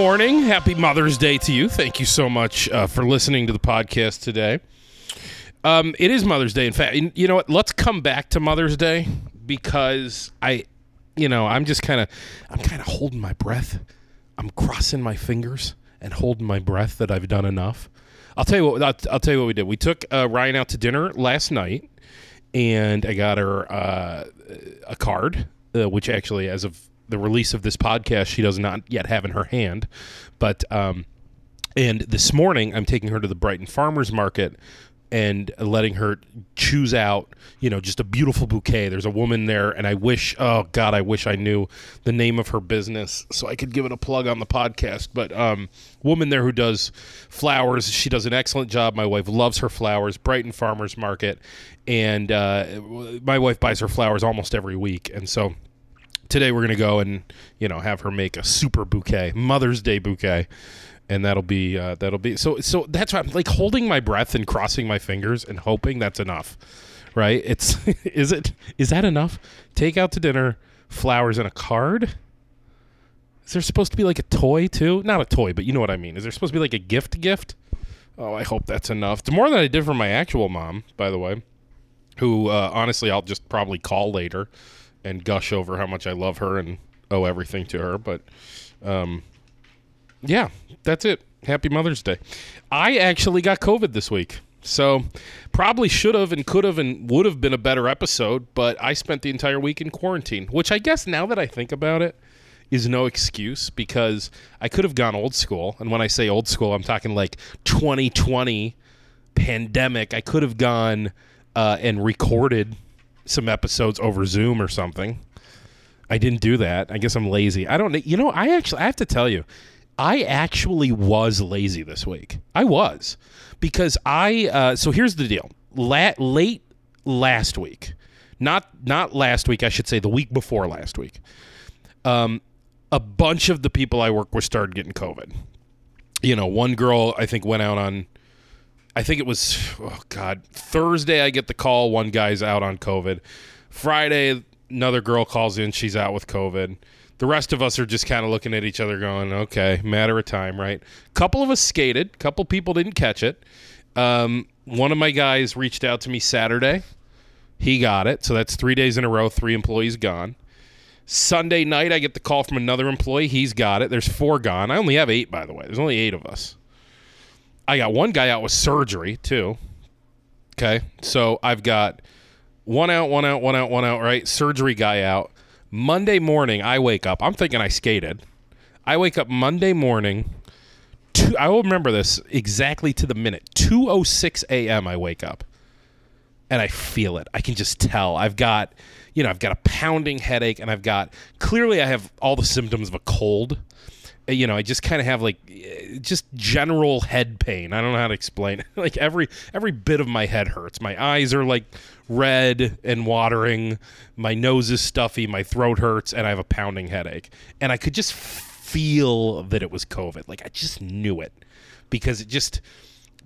morning. Happy Mother's Day to you. Thank you so much uh, for listening to the podcast today. Um, it is Mother's Day. In fact, you know what? Let's come back to Mother's Day because I, you know, I'm just kind of, I'm kind of holding my breath. I'm crossing my fingers and holding my breath that I've done enough. I'll tell you what. I'll, I'll tell you what we did. We took uh, Ryan out to dinner last night, and I got her uh, a card, uh, which actually, as of the release of this podcast, she does not yet have in her hand. But um, and this morning, I'm taking her to the Brighton Farmers Market and letting her choose out, you know, just a beautiful bouquet. There's a woman there, and I wish, oh God, I wish I knew the name of her business so I could give it a plug on the podcast. But um, woman there who does flowers, she does an excellent job. My wife loves her flowers. Brighton Farmers Market, and uh, my wife buys her flowers almost every week, and so today we're gonna go and you know have her make a super bouquet, Mother's Day bouquet, and that'll be uh, that'll be so so that's why I'm like holding my breath and crossing my fingers and hoping that's enough, right? It's is it is that enough? Take out to dinner, flowers and a card. Is there supposed to be like a toy too? Not a toy, but you know what I mean. Is there supposed to be like a gift gift? Oh, I hope that's enough. It's more than I did for my actual mom, by the way. Who uh, honestly I'll just probably call later and gush over how much I love her and owe everything to her. But um, yeah, that's it. Happy Mother's Day. I actually got COVID this week. So probably should have and could have and would have been a better episode, but I spent the entire week in quarantine, which I guess now that I think about it is no excuse because I could have gone old school. And when I say old school, I'm talking like 2020 pandemic. I could have gone uh, and recorded some episodes over Zoom or something. I didn't do that. I guess I'm lazy. I don't. You know, I actually I have to tell you, I actually was lazy this week. I was because I. Uh, so here's the deal. La- late last week, not not last week. I should say the week before last week. Um, a bunch of the people I work with started getting COVID. You know, one girl I think went out on I think it was oh god Thursday. I get the call. One guy's out on COVID. Friday, another girl calls in. She's out with COVID. The rest of us are just kind of looking at each other, going, "Okay, matter of time, right?" Couple of us skated. Couple people didn't catch it. Um, one of my guys reached out to me Saturday. He got it, so that's three days in a row. Three employees gone. Sunday night, I get the call from another employee. He's got it. There's four gone. I only have eight, by the way. There's only eight of us. I got one guy out with surgery too. Okay, so I've got one out, one out, one out, one out. Right, surgery guy out. Monday morning, I wake up. I'm thinking I skated. I wake up Monday morning. Two, I will remember this exactly to the minute. 2:06 a.m. I wake up, and I feel it. I can just tell. I've got, you know, I've got a pounding headache, and I've got clearly I have all the symptoms of a cold you know, I just kind of have like just general head pain. I don't know how to explain it. like every every bit of my head hurts. My eyes are like red and watering. My nose is stuffy. My throat hurts, and I have a pounding headache. And I could just feel that it was COVID. Like I just knew it because it just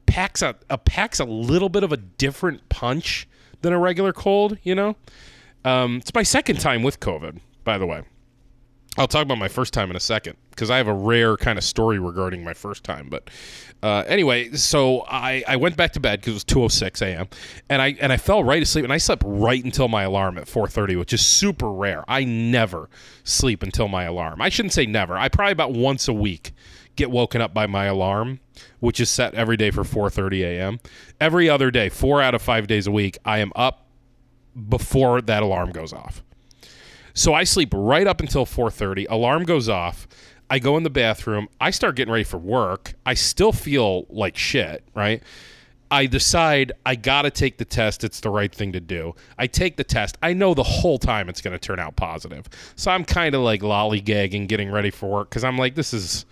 packs a, a packs a little bit of a different punch than a regular cold. You know, um, it's my second time with COVID, by the way. I'll talk about my first time in a second because I have a rare kind of story regarding my first time. But uh, anyway, so I, I went back to bed because it was two oh six a.m. and I and I fell right asleep and I slept right until my alarm at four thirty, which is super rare. I never sleep until my alarm. I shouldn't say never. I probably about once a week get woken up by my alarm, which is set every day for four thirty a.m. Every other day, four out of five days a week, I am up before that alarm goes off. So I sleep right up until 4:30. Alarm goes off. I go in the bathroom. I start getting ready for work. I still feel like shit, right? I decide I got to take the test. It's the right thing to do. I take the test. I know the whole time it's going to turn out positive. So I'm kind of like lollygagging, getting ready for work because I'm like, this is,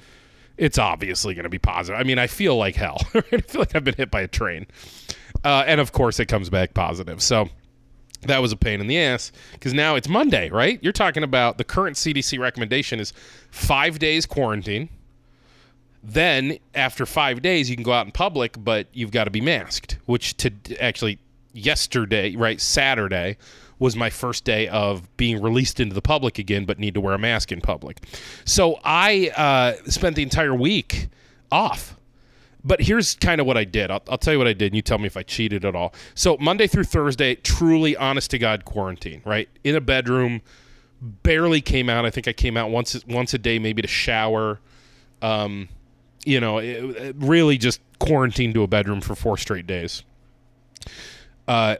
it's obviously going to be positive. I mean, I feel like hell. I feel like I've been hit by a train. Uh, and of course, it comes back positive. So that was a pain in the ass because now it's Monday, right? You're talking about the current CDC recommendation is five days quarantine. Then after five days, you can go out in public, but you've got to be masked. Which to actually yesterday, right, Saturday was my first day of being released into the public again, but need to wear a mask in public. So I uh, spent the entire week off. But here's kind of what I did. I'll, I'll tell you what I did, and you tell me if I cheated at all. So Monday through Thursday, truly honest to God quarantine, right? In a bedroom, barely came out. I think I came out once once a day, maybe to shower. Um, you know, it, it really just quarantined to a bedroom for four straight days. Uh,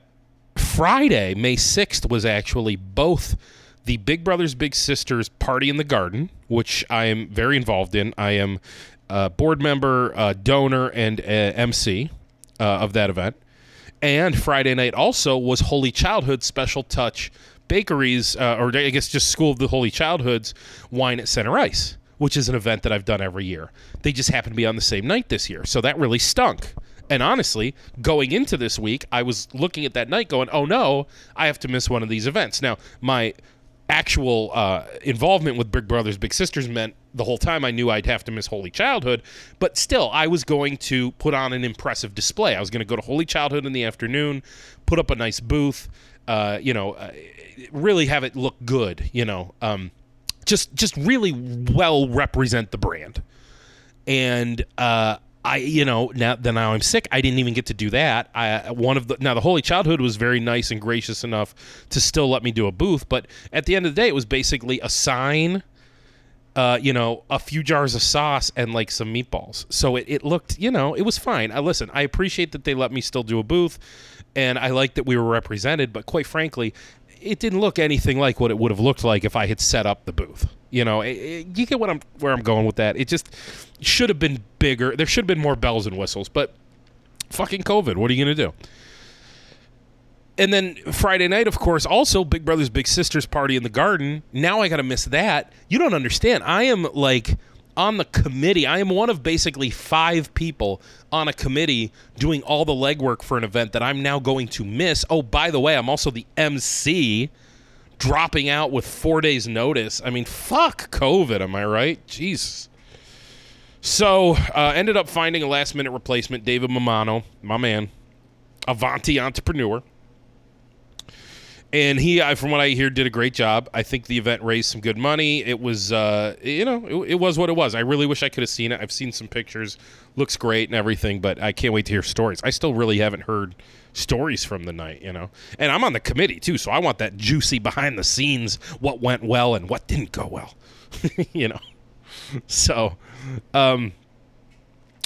Friday, May 6th, was actually both the Big Brothers Big Sisters Party in the Garden, which I am very involved in. I am a board member, a donor, and a MC uh, of that event. And Friday night also was Holy Childhood Special Touch Bakeries, uh, or I guess just School of the Holy Childhoods Wine at Center Ice, which is an event that I've done every year. They just happened to be on the same night this year. So that really stunk. And honestly, going into this week, I was looking at that night going, oh no, I have to miss one of these events. Now, my actual uh, involvement with Big Brothers Big Sisters meant the whole time I knew I'd have to miss Holy Childhood, but still I was going to put on an impressive display. I was going to go to Holy Childhood in the afternoon, put up a nice booth, uh, you know, uh, really have it look good, you know, um, just just really well represent the brand. And uh, I, you know, now that now I'm sick, I didn't even get to do that. I one of the now the Holy Childhood was very nice and gracious enough to still let me do a booth, but at the end of the day, it was basically a sign, uh, you know, a few jars of sauce and like some meatballs. So it, it looked, you know, it was fine. I listen, I appreciate that they let me still do a booth, and I like that we were represented. But quite frankly, it didn't look anything like what it would have looked like if I had set up the booth. You know, it, it, you get what I'm where I'm going with that. It just should have been bigger. There should have been more bells and whistles, but fucking COVID. What are you gonna do? And then Friday night, of course, also Big Brothers Big Sisters party in the garden. Now I got to miss that. You don't understand. I am like on the committee. I am one of basically five people on a committee doing all the legwork for an event that I'm now going to miss. Oh, by the way, I'm also the MC dropping out with four days notice. I mean, fuck COVID, am I right? Jesus. So, uh, ended up finding a last minute replacement, David Mamano, my man, Avanti entrepreneur. And he, from what I hear, did a great job. I think the event raised some good money. It was, uh, you know, it, it was what it was. I really wish I could have seen it. I've seen some pictures, looks great and everything, but I can't wait to hear stories. I still really haven't heard stories from the night, you know. And I'm on the committee too, so I want that juicy behind the scenes what went well and what didn't go well. you know. So um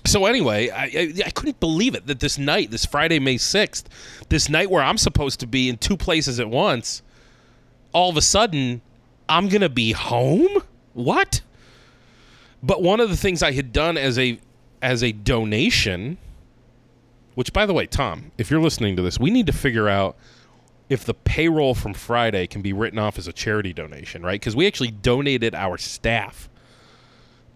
so anyway, I, I, I couldn't believe it that this night, this Friday, May sixth, this night where I'm supposed to be in two places at once, all of a sudden I'm gonna be home. What? But one of the things I had done as a as a donation which, by the way, Tom, if you're listening to this, we need to figure out if the payroll from Friday can be written off as a charity donation, right? Because we actually donated our staff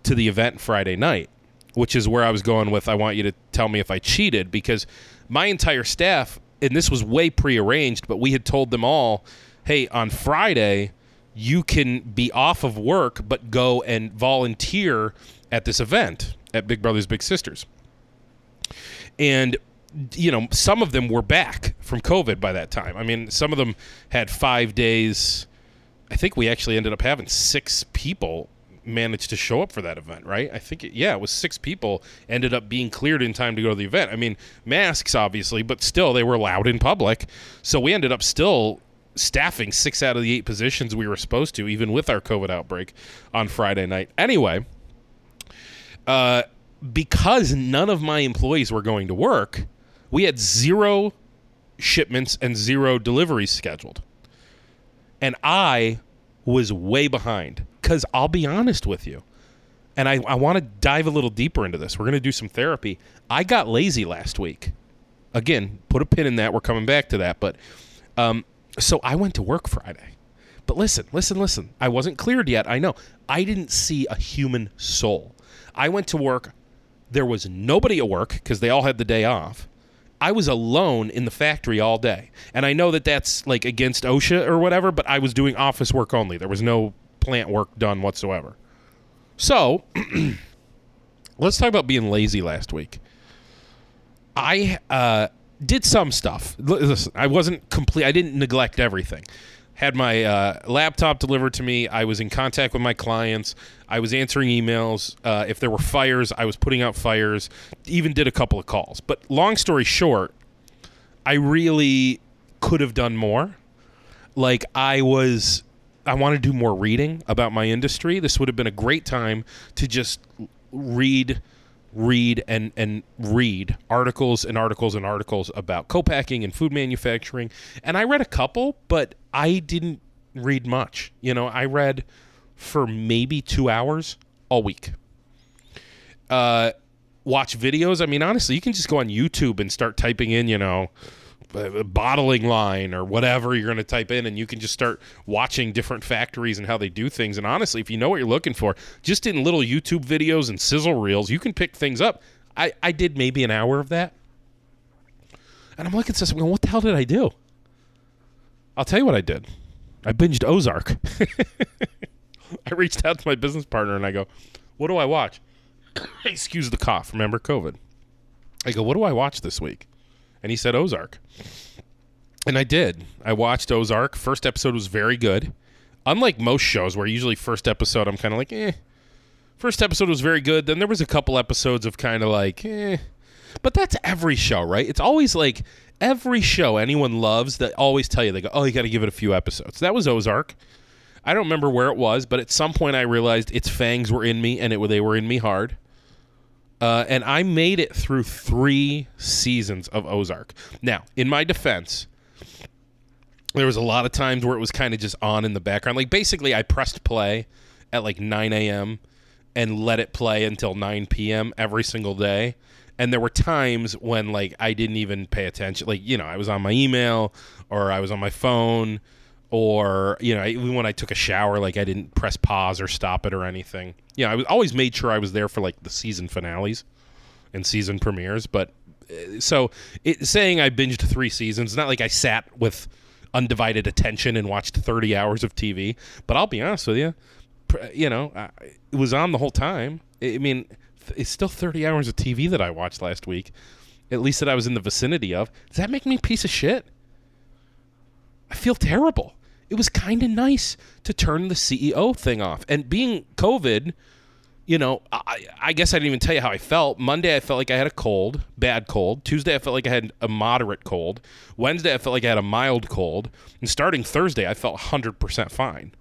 to the event Friday night, which is where I was going with. I want you to tell me if I cheated because my entire staff, and this was way prearranged, but we had told them all, hey, on Friday, you can be off of work, but go and volunteer at this event at Big Brothers Big Sisters. And you know, some of them were back from COVID by that time. I mean, some of them had five days. I think we actually ended up having six people managed to show up for that event, right? I think, it, yeah, it was six people ended up being cleared in time to go to the event. I mean, masks, obviously, but still, they were allowed in public. So we ended up still staffing six out of the eight positions we were supposed to, even with our COVID outbreak on Friday night. Anyway, uh, because none of my employees were going to work, we had zero shipments and zero deliveries scheduled. And I was way behind. Because I'll be honest with you, and I, I want to dive a little deeper into this. We're going to do some therapy. I got lazy last week. Again, put a pin in that. We're coming back to that. But um, so I went to work Friday. But listen, listen, listen. I wasn't cleared yet. I know. I didn't see a human soul. I went to work. There was nobody at work because they all had the day off. I was alone in the factory all day. And I know that that's like against OSHA or whatever, but I was doing office work only. There was no plant work done whatsoever. So, let's talk about being lazy last week. I uh, did some stuff. Listen, I wasn't complete. I didn't neglect everything. Had my uh, laptop delivered to me. I was in contact with my clients. I was answering emails. Uh, if there were fires, I was putting out fires. Even did a couple of calls. But long story short, I really could have done more. Like I was, I want to do more reading about my industry. This would have been a great time to just read, read, and and read articles and articles and articles about co-packing and food manufacturing. And I read a couple, but I didn't read much. You know, I read for maybe two hours all week. Uh, watch videos. I mean, honestly, you can just go on YouTube and start typing in, you know, bottling line or whatever you're going to type in, and you can just start watching different factories and how they do things. And honestly, if you know what you're looking for, just in little YouTube videos and sizzle reels, you can pick things up. I, I did maybe an hour of that. And I'm looking at this, I'm going, what the hell did I do? I'll tell you what I did. I binged Ozark. I reached out to my business partner and I go, what do I watch? Excuse the cough. Remember COVID. I go, what do I watch this week? And he said Ozark. And I did. I watched Ozark. First episode was very good. Unlike most shows where usually first episode I'm kind of like, eh. First episode was very good. Then there was a couple episodes of kind of like, eh. But that's every show, right? It's always like every show anyone loves that always tell you they go, "Oh, you got to give it a few episodes." That was Ozark. I don't remember where it was, but at some point I realized its fangs were in me and it they were in me hard. Uh, and I made it through three seasons of Ozark. Now, in my defense, there was a lot of times where it was kind of just on in the background. Like basically, I pressed play at like 9 a.m. and let it play until 9 p.m. every single day. And there were times when like I didn't even pay attention. Like you know, I was on my email or I was on my phone or you know, even when I took a shower, like I didn't press pause or stop it or anything. Yeah, I was always made sure I was there for like the season finales and season premieres. But uh, so it, saying I binged three seasons, not like I sat with undivided attention and watched 30 hours of TV. But I'll be honest with you, you know, I, it was on the whole time. I mean, it's still 30 hours of TV that I watched last week. At least that I was in the vicinity of. Does that make me a piece of shit? I feel terrible. It was kind of nice to turn the CEO thing off. And being COVID, you know, I, I guess I didn't even tell you how I felt. Monday, I felt like I had a cold, bad cold. Tuesday, I felt like I had a moderate cold. Wednesday, I felt like I had a mild cold. And starting Thursday, I felt 100% fine.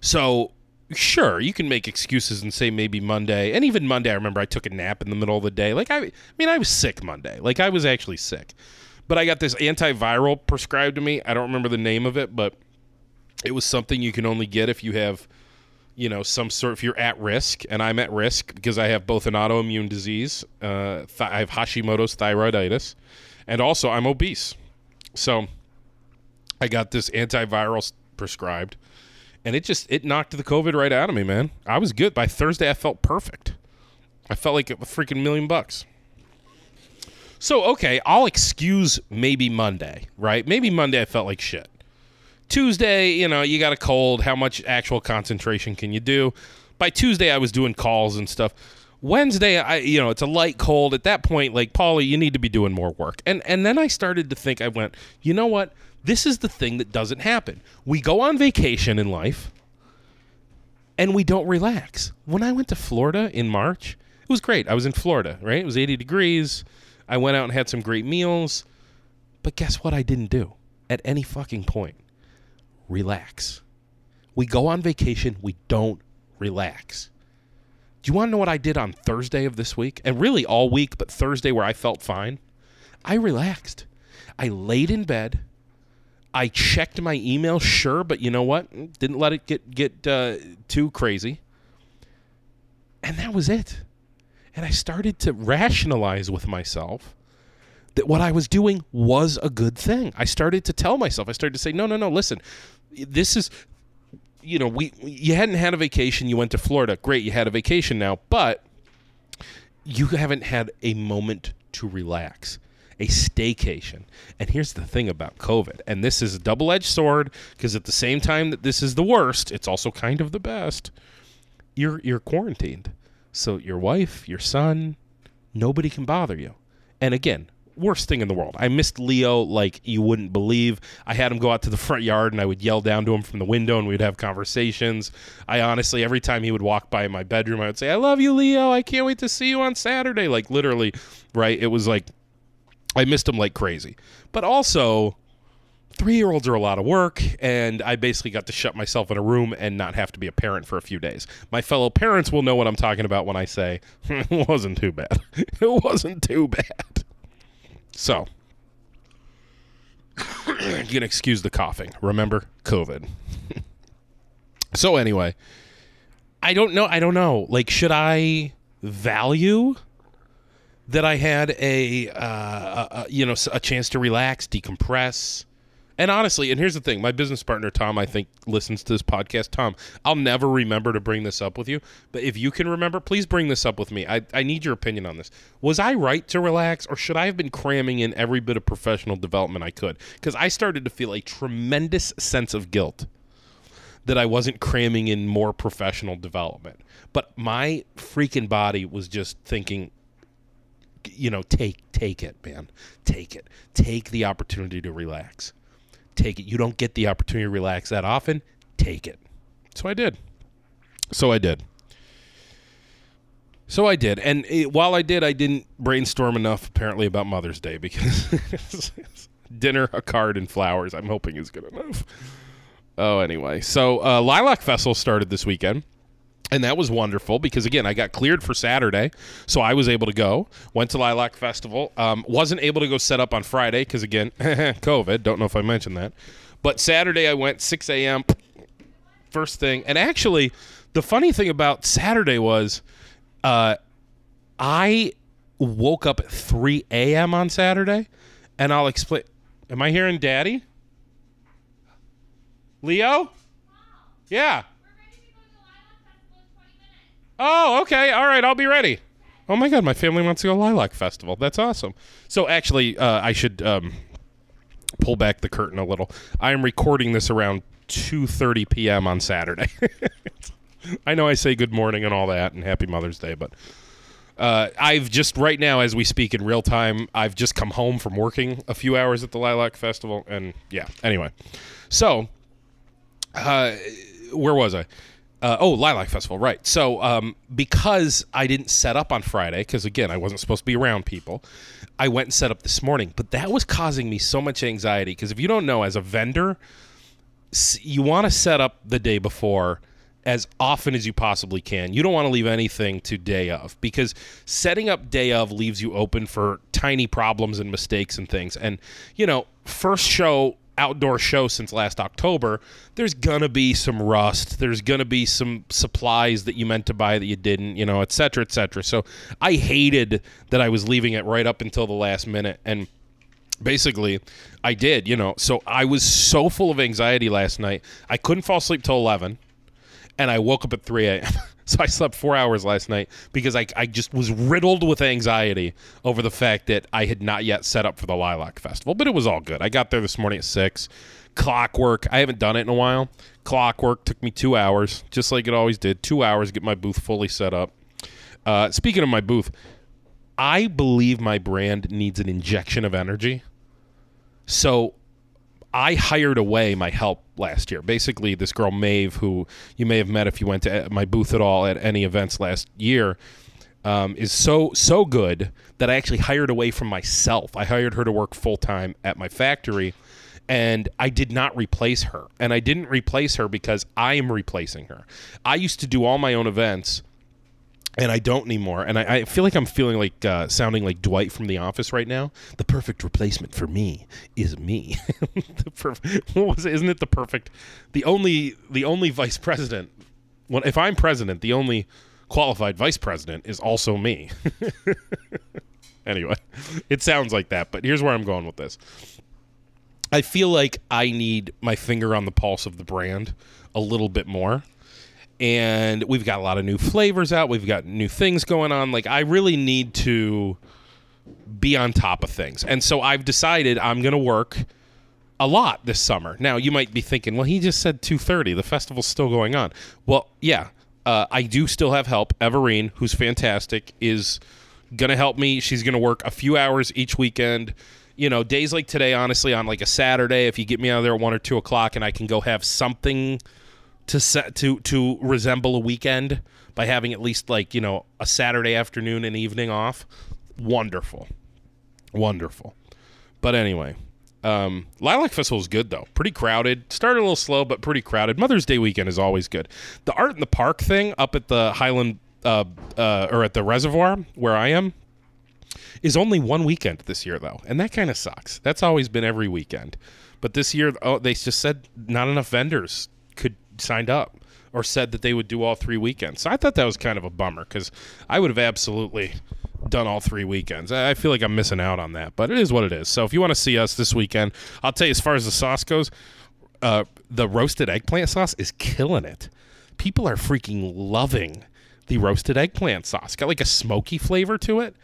So, sure, you can make excuses and say maybe Monday. And even Monday, I remember I took a nap in the middle of the day. Like, I, I mean, I was sick Monday. Like, I was actually sick. But I got this antiviral prescribed to me. I don't remember the name of it, but it was something you can only get if you have, you know, some sort. If you're at risk, and I'm at risk because I have both an autoimmune disease, uh, th- I have Hashimoto's thyroiditis, and also I'm obese. So I got this antiviral prescribed, and it just it knocked the COVID right out of me, man. I was good by Thursday. I felt perfect. I felt like a freaking million bucks. So okay, I'll excuse maybe Monday, right? Maybe Monday I felt like shit. Tuesday, you know, you got a cold. How much actual concentration can you do? By Tuesday, I was doing calls and stuff. Wednesday, I you know, it's a light cold. At that point, like Pauly, you need to be doing more work. And and then I started to think. I went, you know what? This is the thing that doesn't happen. We go on vacation in life, and we don't relax. When I went to Florida in March, it was great. I was in Florida, right? It was 80 degrees. I went out and had some great meals. But guess what I didn't do at any fucking point? Relax. We go on vacation, we don't relax. Do you want to know what I did on Thursday of this week? And really all week, but Thursday where I felt fine? I relaxed. I laid in bed. I checked my email, sure, but you know what? Didn't let it get get uh, too crazy. And that was it. And I started to rationalize with myself that what I was doing was a good thing. I started to tell myself, I started to say, no, no, no, listen, this is, you know, we, you hadn't had a vacation, you went to Florida. Great, you had a vacation now, but you haven't had a moment to relax, a staycation. And here's the thing about COVID, and this is a double edged sword because at the same time that this is the worst, it's also kind of the best. You're, you're quarantined. So your wife, your son, nobody can bother you. And again, worst thing in the world. I missed Leo like you wouldn't believe. I had him go out to the front yard and I would yell down to him from the window and we'd have conversations. I honestly, every time he would walk by my bedroom, I would say, I love you, Leo. I can't wait to see you on Saturday. Like literally, right? It was like, I missed him like crazy. But also, three year olds are a lot of work, and I basically got to shut myself in a room and not have to be a parent for a few days. My fellow parents will know what I'm talking about when I say it wasn't too bad. it wasn't too bad. So, you can excuse the coughing. Remember, COVID. so, anyway, I don't know. I don't know. Like, should I value that I had a, uh, a, a you know a chance to relax, decompress? And honestly, and here's the thing my business partner, Tom, I think listens to this podcast. Tom, I'll never remember to bring this up with you. But if you can remember, please bring this up with me. I, I need your opinion on this. Was I right to relax, or should I have been cramming in every bit of professional development I could? Because I started to feel a tremendous sense of guilt that I wasn't cramming in more professional development. But my freaking body was just thinking, you know, take take it, man. Take it. Take the opportunity to relax take it. You don't get the opportunity to relax that often. Take it. So I did. So I did. So I did. And it, while I did, I didn't brainstorm enough apparently about Mother's Day because dinner, a card, and flowers, I'm hoping is good enough. Oh, anyway. So uh, Lilac Festival started this weekend and that was wonderful because again i got cleared for saturday so i was able to go. Went to lilac festival. Um, wasn't able to go set up on friday because again covid. Don't know if i mentioned that. But saturday i went 6 a.m first thing. And actually the funny thing about saturday was uh, i woke up at 3 a.m on saturday and i'll explain am i hearing daddy? Leo? Yeah Oh, okay. All right. I'll be ready. Oh my God, my family wants to go to Lilac Festival. That's awesome. So actually, uh, I should um, pull back the curtain a little. I am recording this around 2:30 p.m. on Saturday. I know I say good morning and all that, and Happy Mother's Day, but uh, I've just right now, as we speak in real time, I've just come home from working a few hours at the Lilac Festival, and yeah. Anyway, so uh, where was I? Uh, oh, Lilac Festival, right. So, um, because I didn't set up on Friday, because again, I wasn't supposed to be around people, I went and set up this morning. But that was causing me so much anxiety. Because if you don't know, as a vendor, you want to set up the day before as often as you possibly can. You don't want to leave anything to day of because setting up day of leaves you open for tiny problems and mistakes and things. And, you know, first show outdoor show since last October, there's gonna be some rust. There's gonna be some supplies that you meant to buy that you didn't, you know, et cetera, et cetera. So I hated that I was leaving it right up until the last minute. And basically, I did, you know. So I was so full of anxiety last night. I couldn't fall asleep till 11, and I woke up at 3 a.m. So I slept four hours last night because I, I just was riddled with anxiety over the fact that I had not yet set up for the Lilac Festival. But it was all good. I got there this morning at six. Clockwork. I haven't done it in a while. Clockwork took me two hours, just like it always did. Two hours to get my booth fully set up. Uh, speaking of my booth, I believe my brand needs an injection of energy. So I hired away my help last year. Basically, this girl Maeve, who you may have met if you went to my booth at all at any events last year, um, is so so good that I actually hired away from myself. I hired her to work full time at my factory, and I did not replace her. And I didn't replace her because I am replacing her. I used to do all my own events and I don't anymore. And I, I feel like I'm feeling like uh, sounding like Dwight from The Office right now. The perfect replacement for me is me. perf- what was it? Isn't it the perfect? The only the only vice president. Well, if I'm president, the only qualified vice president is also me. anyway, it sounds like that. But here's where I'm going with this. I feel like I need my finger on the pulse of the brand a little bit more and we've got a lot of new flavors out. We've got new things going on. Like I really need to be on top of things. And so I've decided I'm going to work a lot this summer. Now, you might be thinking, well, he just said 2:30. The festival's still going on. Well, yeah. Uh, I do still have help. Everine, who's fantastic, is gonna help me. She's gonna work a few hours each weekend. You know, days like today, honestly, on like a Saturday, if you get me out of there at one or two o'clock, and I can go have something to set to to resemble a weekend by having at least like you know a Saturday afternoon and evening off. Wonderful, wonderful. But anyway, um, Lilac Festival is good though. Pretty crowded. Started a little slow, but pretty crowded. Mother's Day weekend is always good. The art in the park thing up at the Highland uh, uh, or at the reservoir where I am is only one weekend this year though, and that kind of sucks. That's always been every weekend, but this year oh, they just said not enough vendors signed up or said that they would do all three weekends. So I thought that was kind of a bummer because I would have absolutely done all three weekends. I feel like I'm missing out on that, but it is what it is. So if you want to see us this weekend, I'll tell you as far as the sauce goes, uh, the roasted eggplant sauce is killing it. People are freaking loving the roasted eggplant sauce. Got like a smoky flavor to it.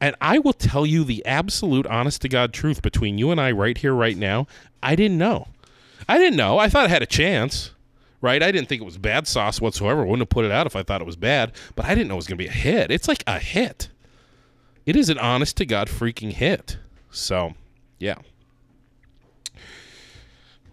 And I will tell you the absolute honest to God truth between you and I right here, right now. I didn't know. I didn't know. I thought I had a chance right? I didn't think it was bad sauce whatsoever. Wouldn't have put it out if I thought it was bad, but I didn't know it was going to be a hit. It's like a hit. It is an honest to God freaking hit. So, yeah.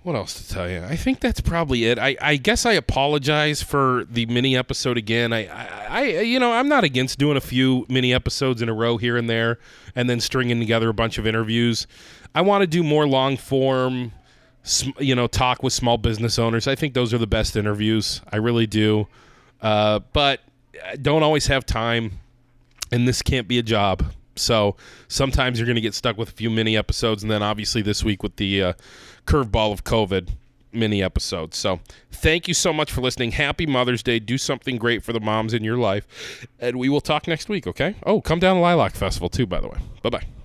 What else to tell you? I think that's probably it. I, I guess I apologize for the mini episode again. I, I, I, you know, I'm not against doing a few mini episodes in a row here and there, and then stringing together a bunch of interviews. I want to do more long form, you know, talk with small business owners. I think those are the best interviews. I really do. Uh, but I don't always have time, and this can't be a job. So sometimes you're going to get stuck with a few mini episodes, and then obviously this week with the uh, curveball of COVID mini episodes. So thank you so much for listening. Happy Mother's Day. Do something great for the moms in your life, and we will talk next week. Okay? Oh, come down to Lilac Festival too, by the way. Bye bye.